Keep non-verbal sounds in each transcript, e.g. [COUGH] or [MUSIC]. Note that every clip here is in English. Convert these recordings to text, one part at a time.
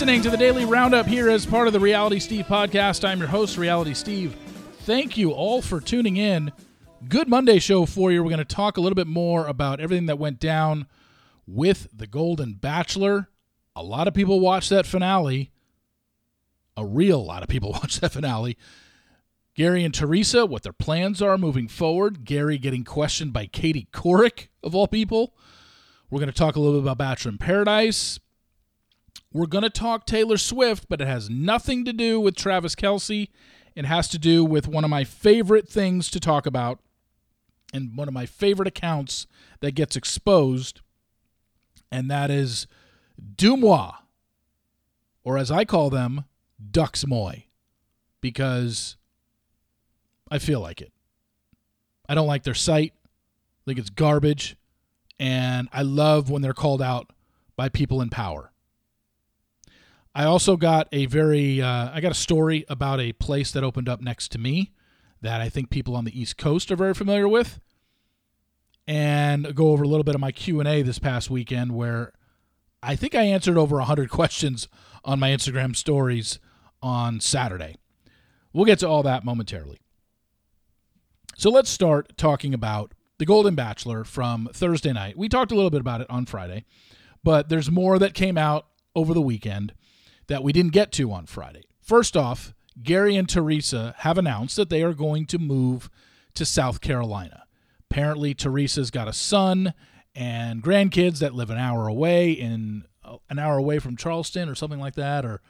listening to the Daily Roundup here as part of the Reality Steve podcast. I'm your host, Reality Steve. Thank you all for tuning in. Good Monday show for you. We're going to talk a little bit more about everything that went down with The Golden Bachelor. A lot of people watched that finale. A real lot of people [LAUGHS] watched that finale. Gary and Teresa, what their plans are moving forward. Gary getting questioned by Katie Couric, of all people. We're going to talk a little bit about Bachelor in Paradise. We're going to talk Taylor Swift, but it has nothing to do with Travis Kelce. It has to do with one of my favorite things to talk about and one of my favorite accounts that gets exposed, and that is Deux Moi, or as I call them, Ducks Duxmoy, because I feel like it. I don't like their site. I think it's garbage. And I love when they're called out by people in power. I also got a very uh, I got a story about a place that opened up next to me that I think people on the East Coast are very familiar with, and go over a little bit of my Q and A this past weekend where I think I answered over hundred [LAUGHS] questions on my Instagram stories on Saturday. We'll get to all that momentarily. So let's start talking about the Golden Bachelor from Thursday night. We talked a little bit about it on Friday, but there's more that came out over the weekend that we didn't get to on Friday. First off, Gary and Teresa have announced that they are going to move to South Carolina. Apparently, Teresa's got a son and grandkids that live an hour away in an hour away from Charleston or something like that, or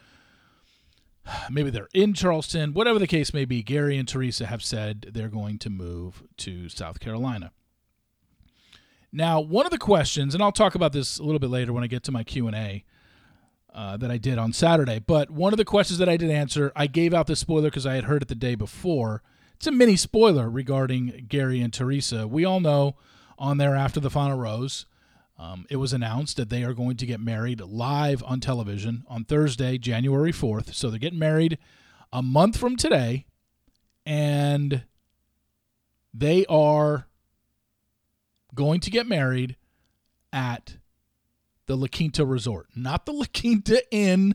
maybe they're in Charleston. Whatever the case may be, Gary and Teresa have said they're going to move to South Carolina. Now, one of the questions, and I'll talk about this a little bit later when I get to my Q and A uh, that I did on Saturday. But one of the questions that I did answer, I gave out the spoiler because I had heard it the day before. It's a mini spoiler regarding Gary and Teresa. We all know on there after the final rose, um, it was announced that they are going to get married live on television on Thursday, January 4th. So they're getting married a month from today, and they are going to get married at the La Quinta Resort, not the La Quinta Inn.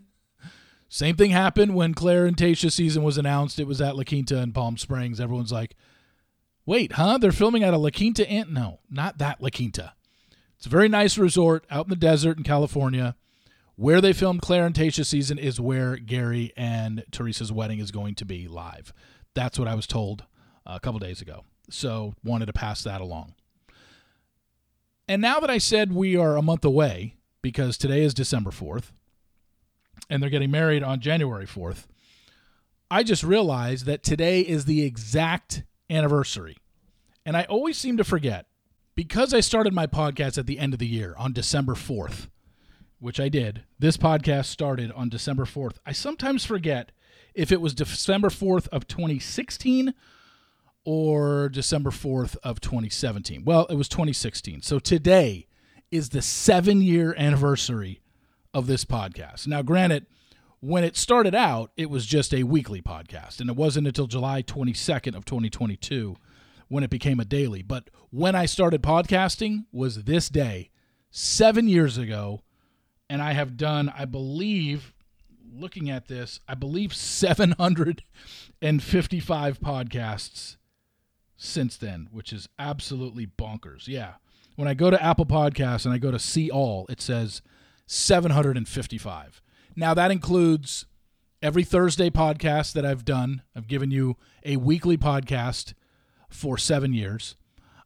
Same thing happened when Claire and Tayshia season was announced. It was at La Quinta in Palm Springs. Everyone's like, wait, huh? They're filming at a La Quinta Inn? No, not that La Quinta. It's a very nice resort out in the desert in California. Where they filmed Claire and Tayshia season is where Gary and Teresa's wedding is going to be live. That's what I was told uh, a couple days ago. So wanted to pass that along. And now that I said we are a month away, because today is December 4th and they're getting married on January 4th, I just realized that today is the exact anniversary. And I always seem to forget because I started my podcast at the end of the year on December 4th, which I did. This podcast started on December 4th. I sometimes forget if it was December 4th of 2016 or December 4th of 2017. Well, it was 2016. So today is the seven year anniversary of this podcast. Now, granted, when it started out, it was just a weekly podcast, and it wasn't until July 22nd of 2022 when it became a daily. But when I started podcasting was this day, seven years ago, and I have done, I believe, looking at this, I believe 755 podcasts since then, which is absolutely bonkers. Yeah when I go to Apple Podcasts and I go to see all, it says 755. Now that includes every Thursday podcast that I've done. I've given you a weekly podcast for seven years.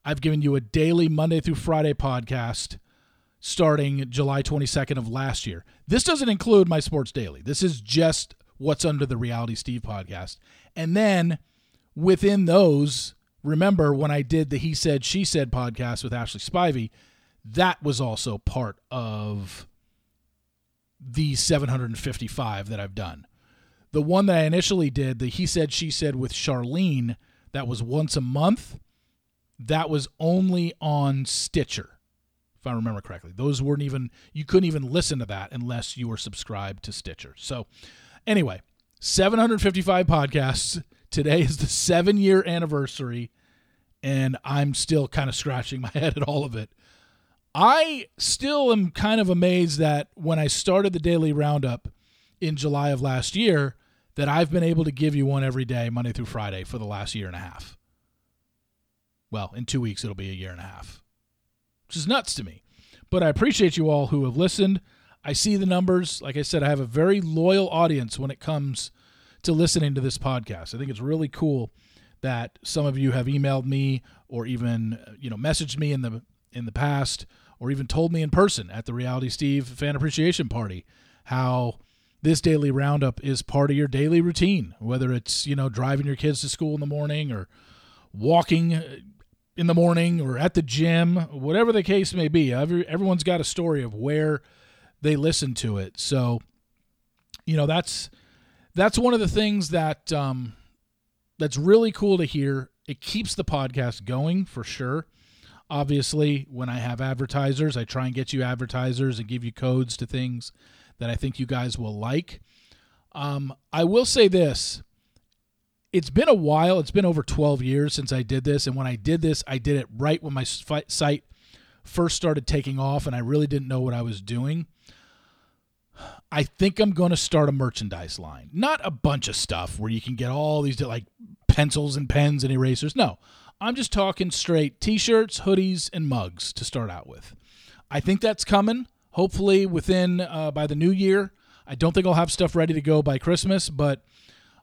I've given you a daily Monday through Friday podcast starting July 22nd of last year. This doesn't include my sports daily. This is just what's under the Reality Steve podcast. And then within those, remember when I did the He Said, She Said podcast with Ashley Spivey, that was also part of the 755 that I've done. The one that I initially did, the He Said, She Said with Charlene, that was once a month, that was only on Stitcher, if I remember correctly. Those weren't even, you couldn't even listen to that unless you were subscribed to Stitcher. So, anyway, 755 podcasts Today is the seven year anniversary, and I'm still kind of scratching my [LAUGHS] head at all of it. I still am kind of amazed that when I started the daily roundup, in July of last year that I've been able to give you one every day, Monday through Friday, for the last year and a half. Well, in two weeks, it'll be a year and a half, which is nuts to me. But I appreciate you all who have listened. I see the numbers. Like I said, I have a very loyal audience when it comes to listening to this podcast. I think it's really cool that some of you have emailed me or even uh, you know messaged me in the in the past or even told me in person at the Reality Steve fan appreciation party how this daily roundup is part of your daily routine whether it's you know driving your kids to school in the morning or walking uh, in the morning or at the gym whatever the case may be Every, everyone's got a story of where they listen to it so you know that's that's one of the things that um, that's really cool to hear. It keeps the podcast going for sure. Obviously, when I have advertisers, I try and get you advertisers and give you codes to things that I think you guys will like. Um, I will say this it's been a while. It's been over 12 years since I did this. And when I did this, I did it right when my site first started taking off and I really didn't know what I was doing. I think I'm going to start a merchandise line. Not a bunch of stuff where you can get all these like pencils and pens and erasers. No, I'm just talking straight t shirts, hoodies, and mugs to start out with. I think that's coming, hopefully within uh, by the new year. I don't think I'll have stuff ready to go by Christmas, but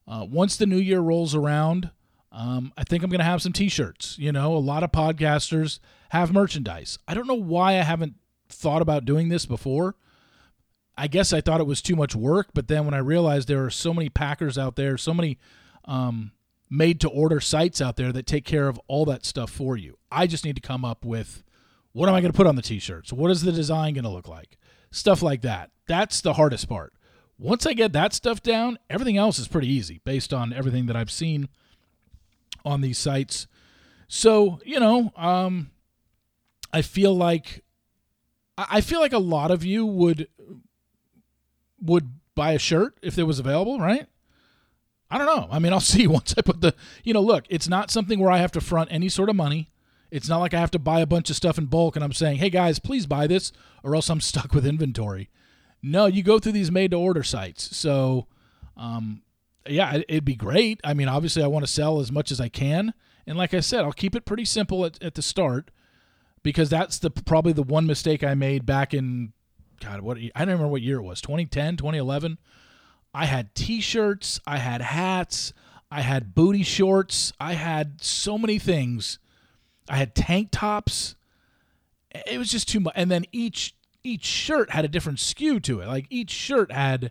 uh, once the new year rolls around, um, I think I'm going to have some t shirts. You know, a lot of podcasters have merchandise. I don't know why I haven't thought about doing this before I guess I thought it was too much work, but then when I realized there are so many packers out there, so many um, made to order sites out there that take care of all that stuff for you. I just need to come up with what am I going to put on the t shirts? What is the design going to look like? Stuff like that. That's the hardest part. Once I get that stuff down, everything else is pretty easy based on everything that I've seen on these sites. So, you know, um, I feel like I feel like a lot of you would would buy a shirt if it was available, right? I don't know. I mean, I'll [LAUGHS] see once I put the, you know, look, it's not something where I have to front any sort of money. It's not like I have to buy a bunch of stuff in bulk and I'm saying, hey guys, please buy this or else I'm [LAUGHS] stuck with inventory. No, you go through these made to order sites. So, um, yeah, it'd be great. I mean, obviously, I want to sell as much as I can. And like I said, I'll keep it pretty simple at, at the start because that's the probably the one mistake I made back in God, what I don't remember what year it was 2010, 2011. I had t shirts, I had hats, I had booty shorts, I had so many things. I had tank tops. It was just too much. And then each each shirt had a different SKU to it. Like each shirt had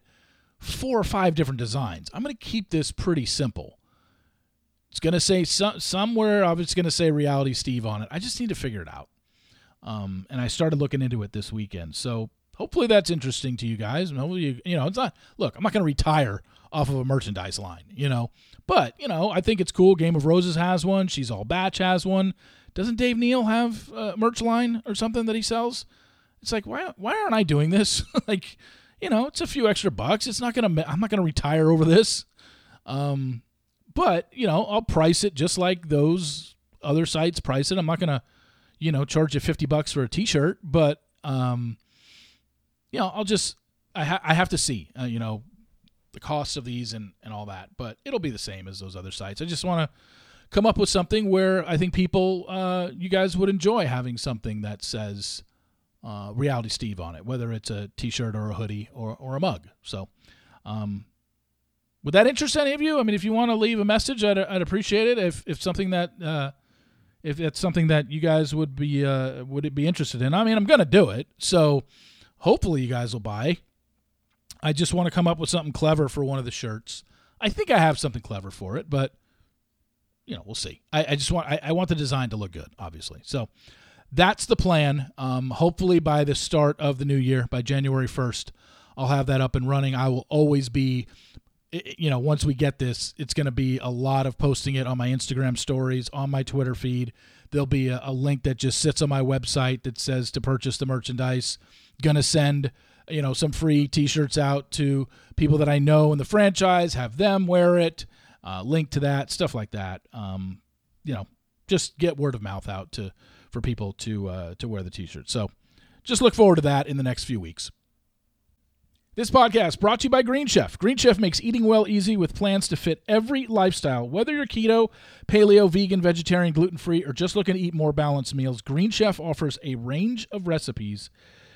four or five different designs. I'm going to keep this pretty simple. It's going to say some, somewhere, I was going to say Reality Steve on it. I just need to figure it out. Um, and I started looking into it this weekend. So hopefully that's interesting to you guys. You, you know, it's not. Look, I'm not going to retire off of a merchandise line, you know, but you know, I think it's cool. Game of Roses has one. She's All Batch has one. Doesn't Dave Neal have a merch line or something that he sells? It's like why why aren't I doing this? [LAUGHS] like, you know, it's a few extra bucks. It's not gonna. I'm not gonna retire over this. Um, but you know, I'll price it just like those other sites price it. I'm not gonna, you know, charge you 50 bucks for a T-shirt, but um, you know, I'll just I, ha- I have to see, uh, you know, the costs of these and and all that, but it'll be the same as those other sites. I just want to come up with something where I think people, uh, you guys would enjoy having something that says uh, Reality Steve on it, whether it's a T-shirt or a hoodie or or a mug. So. Um, would that interest any of you? I mean, if you want to leave a message, I'd, I'd appreciate it. If if something that uh, if it's something that you guys would be uh, would it be interested in? I mean, I'm gonna do it, so hopefully you guys will buy. I just want to come up with something clever for one of the shirts. I think I have something clever for it, but you know, we'll see. I, I just want I, I, want the design to look good, obviously. So that's the plan. Um, hopefully by the start of the new year, by January first, I'll have that up and running. I will always be you know, once we get this, it's going to be a lot of posting it on my Instagram stories, on my Twitter feed. There'll be a, a link that just sits on my website that says to purchase the merchandise gonna send you know some free t-shirts out to people that i know in the franchise have them wear it uh, link to that stuff like that um, you know just get word of mouth out to for people to uh, to wear the t-shirts so just look forward to that in the next few weeks This podcast brought to you by Green Chef. Green Chef makes eating well easy with plans to fit every lifestyle. Whether you're keto, paleo, vegan, vegetarian, gluten free, or just looking to eat more balanced meals, Green Chef offers a range of recipes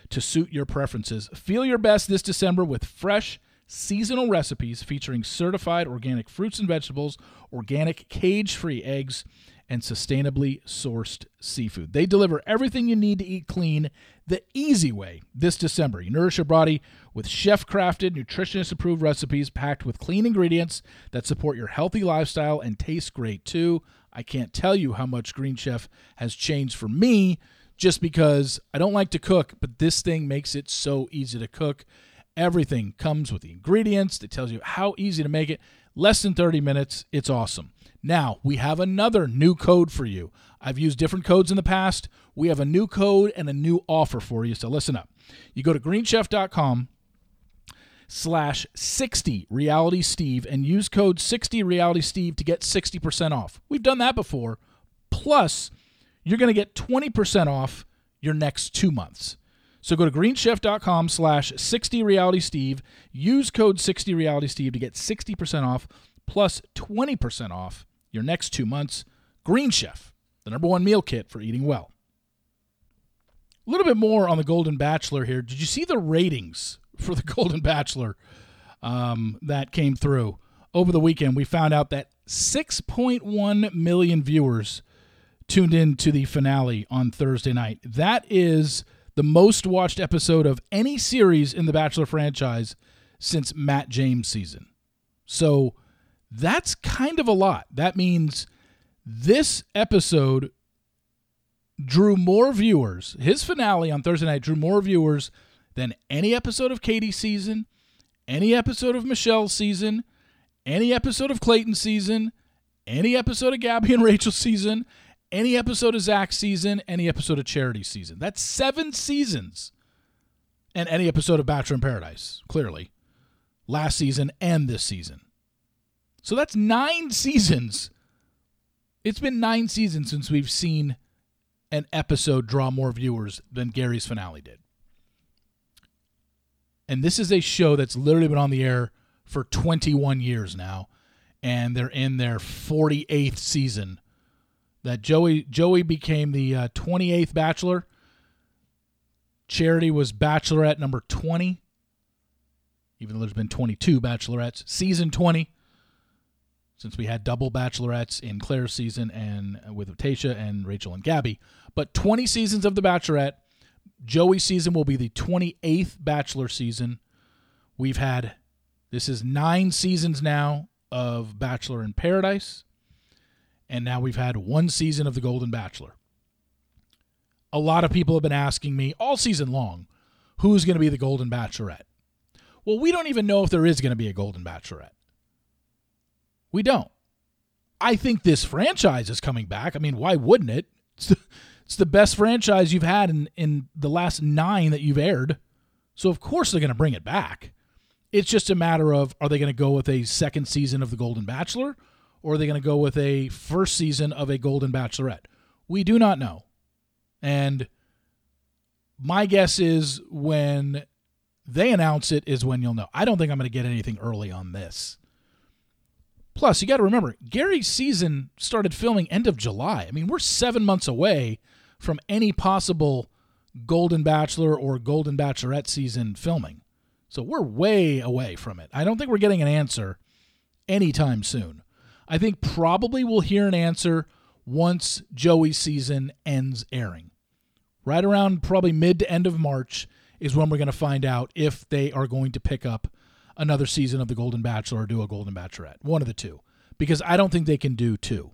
to suit your preferences. Feel your best this December with fresh, seasonal recipes featuring certified organic fruits and vegetables, organic cage free eggs, and sustainably sourced seafood. They deliver everything you need to eat clean the easy way this December. You nourish your body with chef crafted, nutritionist approved recipes packed with clean ingredients that support your healthy lifestyle and taste great too. I can't tell you how much Green Chef has changed for me just because I don't like to cook, but this thing makes it so easy to cook. Everything comes with the ingredients, it tells you how easy to make it. Less than 30 minutes. It's awesome. Now, we have another new code for you. I've used different codes in the past. We have a new code and a new offer for you, so listen up. You go to greenchef.com slash 60 reality steve and use code 60 reality steve to get 60% off we've done that before plus you're going to get 20% off your next two months so go to greenchef.com slash 60 reality steve use code 60 reality steve to get 60% off plus 20% off your next two months. Green Chef, the number one meal kit for eating well. A little bit more on the Golden Bachelor here. Did you see the ratings for the [LAUGHS] Golden Bachelor um, that came through over the weekend? We found out that 6.1 million viewers tuned in to the finale on Thursday night. That is the most watched episode of any series in the Bachelor franchise since Matt James season. So that's kind of a lot. That means this episode drew more viewers. His finale on Thursday night drew more viewers than any episode of Katie's season, any episode of Michelle's season, any episode of Clayton's season, any episode of Gabby and [LAUGHS] Rachel's season, any episode of Zach's season, any episode of Charity season. That's seven seasons. And any episode of Bachelor in Paradise, clearly. Last season and this season. So that's nine [LAUGHS] seasons. It's been nine seasons since we've seen an episode draw more viewers than Gary's finale did. And this is a show that's literally been on the air for 21 years now, and they're in their 48th season. That Joey Joey became the uh, 28th Bachelor. Charity was Bachelorette number 20, even though there's been 22 Bachelorettes. Season 20 since we had double bachelorettes in Claire's season and with Tayshia and Rachel and Gabby. But 20 seasons of The Bachelorette. Joey's season will be the 28th Bachelor season. We've had, this is nine seasons now of Bachelor in Paradise. And now we've had one season of The Golden Bachelor. A lot of people have been asking me all season long who's going to be the Golden Bachelorette. Well, we don't even know if there is going to be a Golden Bachelorette. We don't. I think this franchise is coming back. I mean, why wouldn't it? It's the, it's the best franchise you've had in, in the last nine that you've aired. So, of course, they're going to bring it back. It's just a matter of are they going to go with a second season of The Golden Bachelor or are they going to go with a first season of a Golden Bachelorette? We do not know. And my guess is when they announce it is when you'll know. I don't think I'm going to get anything early on this. Plus, you got to remember, Gary's season started filming end of July. I mean, we're seven months away from any possible Golden Bachelor or Golden Bachelorette season filming. So we're way away from it. I don't think we're getting an answer anytime soon. I think probably we'll hear an answer once Joey's season ends airing. Right around probably mid to end of March is when we're going to find out if they are going to pick up another season of The Golden Bachelor or do a Golden Bachelorette. One of the two. Because I don't think they can do two.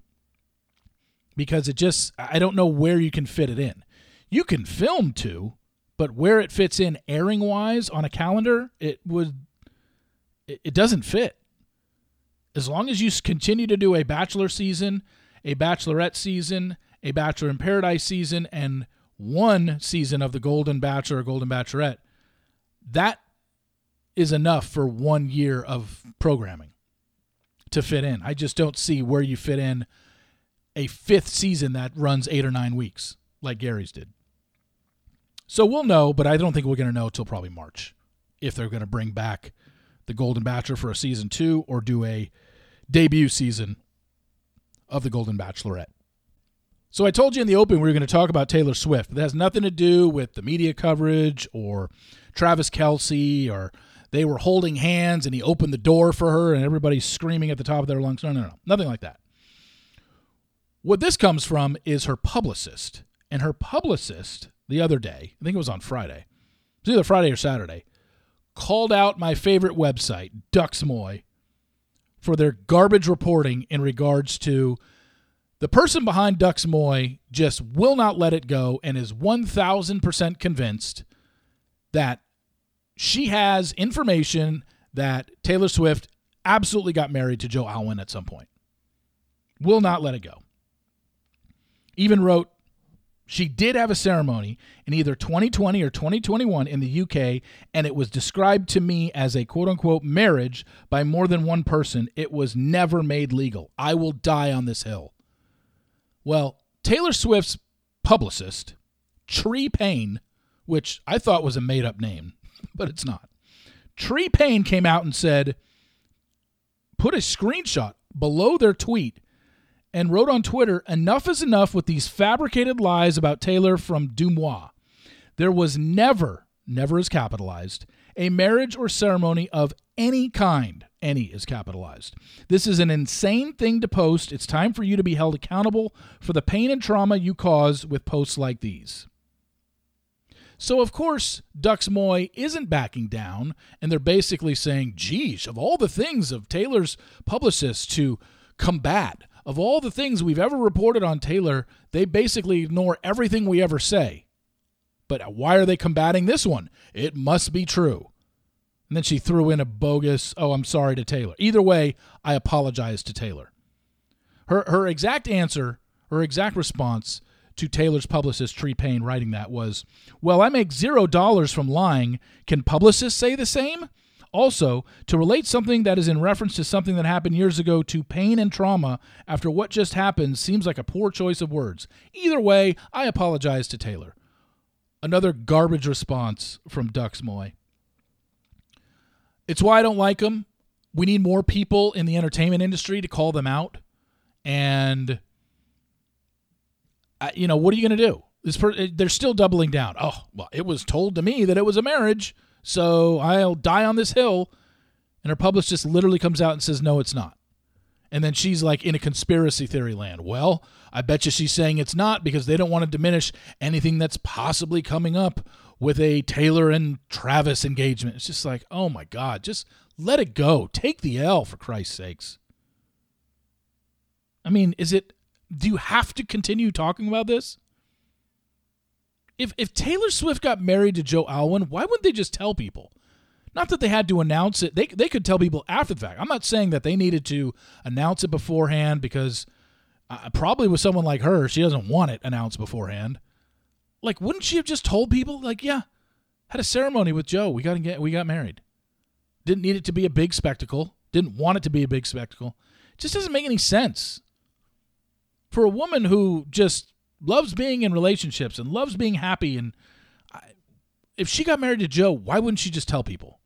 Because it just, I don't know where you can fit it in. You can film two, but where it fits in airing wise on a calendar, it would, it doesn't fit. As long as you continue to do a Bachelor season, a Bachelorette season, a Bachelor in Paradise season, and one season of the Golden Bachelor or Golden Bachelorette, that is enough for one year of programming to fit in. I just don't see where you fit in a fifth season that runs eight or nine weeks like Gary's did. So we'll know, but I don't think we're going to know until probably March if they're going to bring back the Golden Bachelor for a season two or do a debut season of the Golden Bachelorette. So I told you in the open we were going to talk about Taylor Swift, but that has nothing to do with the media coverage or Travis Kelce or they were holding hands and he opened the door for her and everybody's screaming at the top of their lungs. No, no, no, nothing like that. What this comes from is her publicist. And her publicist the other day, I think it was on Friday, it was either Friday or Saturday, called out my favorite website, Duxmoy, for their garbage reporting in regards to the person behind Duxmoy just will not let it go and is 1000% convinced that she has information that Taylor Swift absolutely got married to Joe Alwyn at some point. Will not let it go. Even wrote she did have a ceremony in either 2020 or 2021 in the UK, and it was described to me as a quote unquote marriage by more than one person. It was never made legal. I will die on this hill. Well, Taylor Swift's publicist, Tree Paine, which I thought was a made up name, [LAUGHS] but it's not. Tree Paine came out and said, put a screenshot below their tweet and wrote on Twitter, Enough is enough with these fabricated lies about Taylor from Deux Moi. There was never, never is capitalized, a marriage or ceremony of any kind. Any is capitalized. This is an insane thing to post. It's time for you to be held accountable for the pain and trauma you cause with posts like these. So, of course, Dux Moy isn't backing down, and they're basically saying, geez, of all the things of Taylor's publicists to combat, of all the things we've ever reported on Taylor, they basically ignore everything we ever say. But why are they combating this one? It must be true. And then she threw in a bogus, oh, I'm sorry to Taylor. Either way, I apologize to Taylor. Her, her exact answer, her exact response to Taylor's publicist, Tree Paine, writing that was, Well, I make zero dollars from lying. Can publicists say the same? Also, to relate something that is in reference to something that happened years ago to pain and trauma after what just happened seems like a poor choice of words. Either way, I apologize to Taylor. Another garbage response from Dux Moy. It's why I don't like them. We need more people in the entertainment industry to call them out. And, you know, what are you going to do? This per- eh, they're still doubling down. Oh, well, it was told to me that it was a marriage. So I'll die on this hill. And her publicist just literally comes out and says, no, it's not. And then she's like in a conspiracy theory land. Well, I bet you she's saying it's not because they don't want to diminish anything that's possibly coming up with a Taylor and Travis engagement. It's just like, oh my God, just let it go. Take the L for Christ's sakes. I mean, is it, do you have to continue talking about this? If if Taylor Swift got married to Joe Alwyn, why wouldn't they just tell people? Not that they had to announce it. They they could tell people after the fact. I'm not saying that they needed to announce it beforehand because uh, probably with someone like her, she doesn't want it announced beforehand. Like, wouldn't she have just told people? Like, yeah, had a ceremony with Joe. We got get we got married. Didn't need it to be a big spectacle. Didn't want it to be a big spectacle. It just doesn't make any sense. For a woman who just loves being in relationships and loves being happy. And I, if she got married to Joe, why wouldn't she just tell people?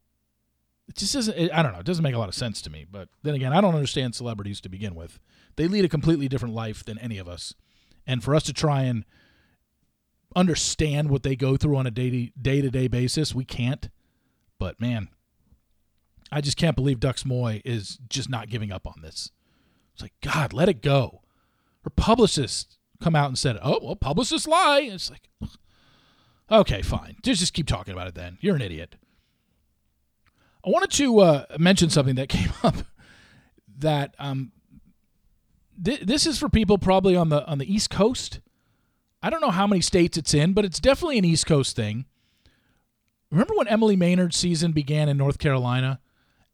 It just doesn't. It, I don't know. It doesn't make a lot of sense to me. But then again, I don't understand celebrities to begin with. They lead a completely different life than any of us, and for us to try and understand what they go through on a day to day basis, we can't. But man, I just can't believe Dux Moy is just not giving up on this. It's like God, let it go. Her publicist come out and said, "Oh, well, publicists lie." It's like, okay, fine. Just just keep talking about it. Then you're an idiot. I wanted to uh, mention something that [LAUGHS] came up that um, th- this is for people probably on the on the East Coast. I don't know how many states it's in, but it's definitely an East Coast thing. Remember when Emily Maynard's season began in North Carolina,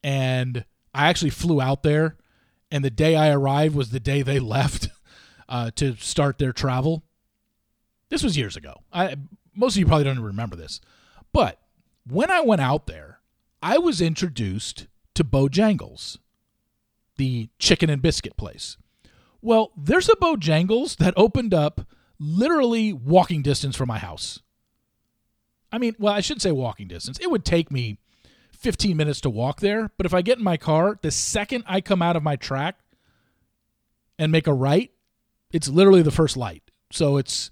and I actually flew out there, and the day I arrived was the day they [LAUGHS] left uh, to start their travel. This was years ago. I most of you probably don't even remember this, but when I went out there, I was introduced to Bojangles, the chicken and biscuit place. Well, there's a Bojangles that opened up literally walking distance from my house. I mean, well, I should say walking distance. It would take me 15 minutes to walk there. But if I get in my car, the second I come out of my track and make a right, it's literally the first light. So it's,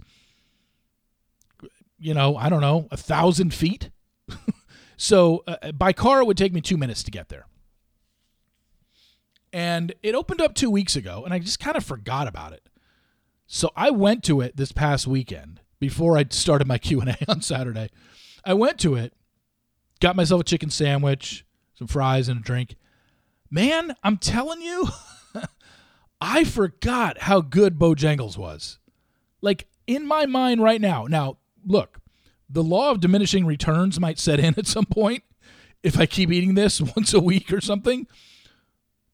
you know, I don't know, a thousand feet. [LAUGHS] so uh, by car, it would take me two minutes to get there. And it opened up two weeks ago, and I just kind of forgot about it. So I went to it this past weekend before I started my [LAUGHS] Q and A on Saturday. I went to it, got myself a chicken sandwich, some fries, and a drink. Man, I'm telling you, [LAUGHS] I forgot how good Bojangles was. Like in my mind right now. Now, look, the law of diminishing returns might set in [LAUGHS] at some point if I keep eating this [LAUGHS] once a week or something.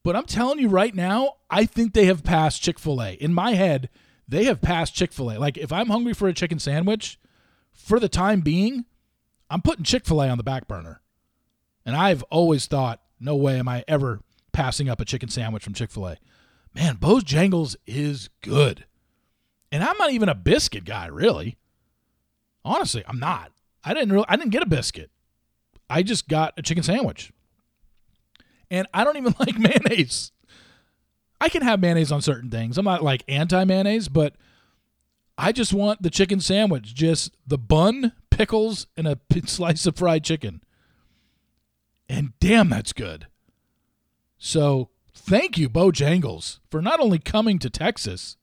But I'm telling you right now, I think they have passed Chick fil A. In my head, they have passed Chick fil A. Like, if I'm hungry for a chicken sandwich, for the time being, I'm putting Chick fil A on the back burner. And I've always thought, no way am I ever passing up a chicken sandwich from Chick fil A. Man, Bojangles is good. And I'm not even a biscuit guy, really. Honestly, I'm not. I didn't really, I didn't get a biscuit. I just got a chicken sandwich and I don't even [LAUGHS] like mayonnaise. I can have mayonnaise on certain things. I'm not like anti mayonnaise, but I just want the chicken sandwich, just the bun, pickles, and a [LAUGHS] slice of fried chicken. And damn, that's good. So thank you, Bojangles, for not only coming to Texas,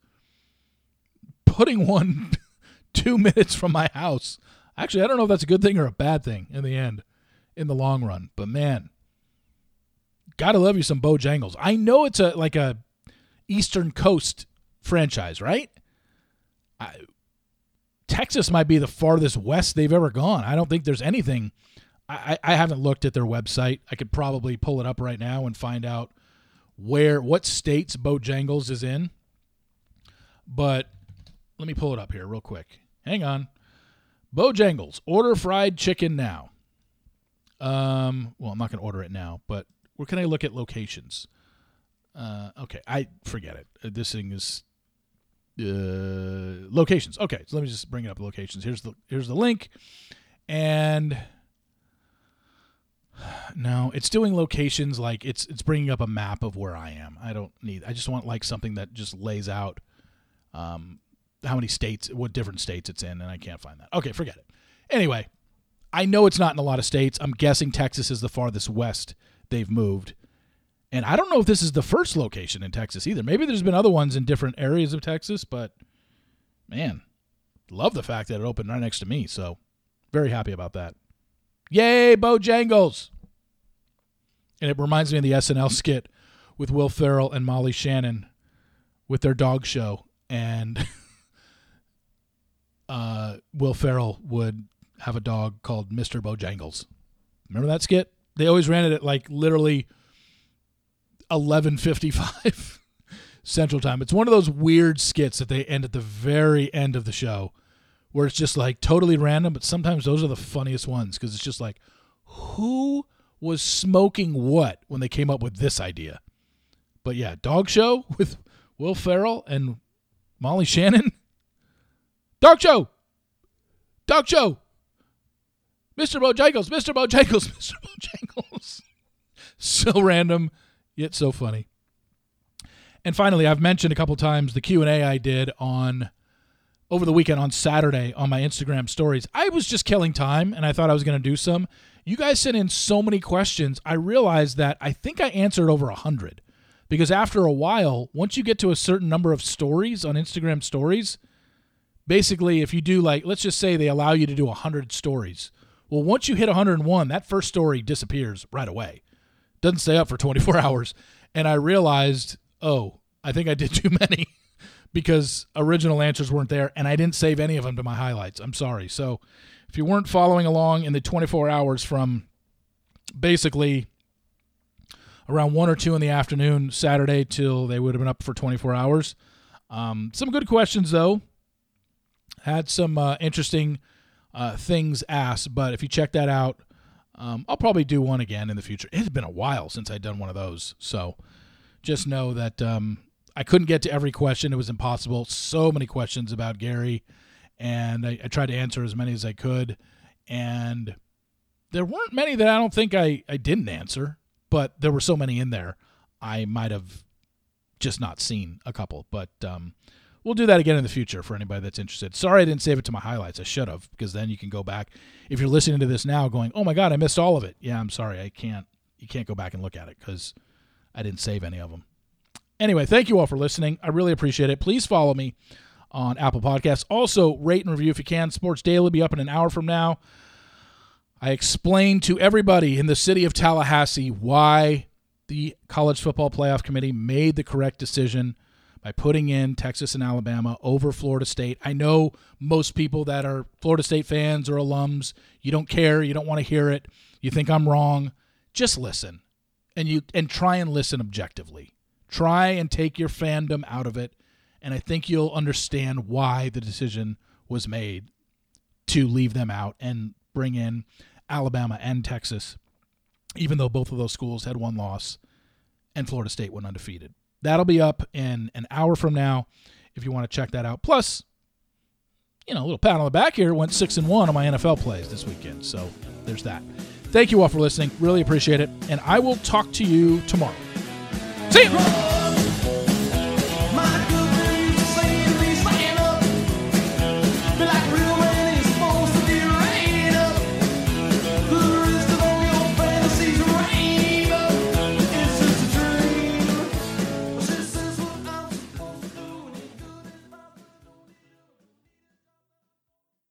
putting one [LAUGHS] two minutes from my house. Actually, I don't know if that's a good thing or a bad thing in the end, in the long run. But man, gotta love you some Bojangles. I know it's a like a Eastern Coast franchise, right? I, Texas might be the farthest west they've ever gone. I don't think there's anything. I, I haven't looked at their website. I could probably pull it up right now and find out where what states Bojangles is in. But let me pull it up here real quick. Hang on. Bojangles, order fried chicken now. Um, well, I'm not going to order it now, but where can I look at locations? Uh, okay, I forget it. Uh, this thing is uh, locations. Okay, so let me just bring it up. Locations. Here's the here's the link, and no, it's doing locations like it's it's bringing up a map of where I am. I don't need. I just want like something that just lays out um, how many states, what different states it's in, and I can't find that. Okay, forget it. Anyway, I know it's not in a lot of states. I'm guessing Texas is the farthest west they've moved. And I don't know if this is the first location in Texas either. Maybe there's been other ones in different areas of Texas, but man, love the fact that it opened right next to me. So very happy about that. Yay, Bojangles! And it reminds me of the SNL skit with Will Ferrell and Molly Shannon with their dog show. And [LAUGHS] uh, Will Ferrell would have a dog called Mr. Bojangles. Remember that skit? They always ran it at like literally 11:55 [LAUGHS] Central Time. It's one of those weird skits that they end at the very end of the show where it's just like totally random, but sometimes those are the funniest ones because it's just like who was smoking what when they came up with this idea. But yeah, Dog Show [LAUGHS] with Will Ferrell and Molly Shannon. Dog Show. Dog Show. Mr. Bojangles, Mr. Bojangles, [LAUGHS] Mr. Bojangles. so random, yet so funny. And finally, I've mentioned a couple times the Q&A I did on over the weekend on Saturday on my Instagram stories. I was just killing time and I thought I was going to do some. You guys sent in so many questions. I realized that I think I answered over a 100 because after a while, once you get to a certain number of stories on Instagram stories, basically if you do like let's just say they allow you to do 100 stories well, once you hit 101, that first story disappears right away. Doesn't stay up for 24 [LAUGHS] hours. And I realized, oh, I think I did too many [LAUGHS] because original answers weren't there and I didn't save any of them to my highlights. I'm sorry. So if you weren't following along in the 24 hours from basically around 1 or 2 in the afternoon Saturday till they would have been up for 24 hours, um, some good questions though. Had some uh, interesting uh, things asked. But if you check that out, um, I'll probably do one again in the future. It's been a while since I've done one of those. So just know that um, I couldn't get to every question. It was impossible. So many questions about Gary. And I, I tried to answer as many as I could. And there weren't many that I don't think I, I didn't answer, but there were so many in there I might have just not seen a couple. But um, we'll do that again in the future for anybody that's interested. Sorry I didn't save it to my highlights. I should have, because then you can go back. If you're listening to this now going, oh my God, I missed all of it. Yeah, I'm sorry. I can't. You can't go back and look at it because I didn't save any of them. Anyway, thank you all for listening. I really appreciate it. Please follow me on Apple Podcasts. Also, rate and review if you can. Sports Daily be up in an hour from now. I explained to everybody in the city of Tallahassee why the College Football Playoff Committee made the correct decision by putting in Texas and Alabama over Florida State. I know most people that are Florida State fans or alums, you don't care, you don't want to hear it, you think I'm wrong. Just listen. And you and try and listen objectively. Try and take your fandom out of it, and I think you'll understand why the decision was made to leave them out and bring in Alabama and Texas, even though both of those schools had one loss and Florida State went undefeated. That'll be up in an hour from now if you want to check that out. Plus, you know, a little pat on the back here. Went six and one on my NFL plays this weekend. So there's that. Thank you all for listening. Really appreciate it. And I will talk to you tomorrow. See you.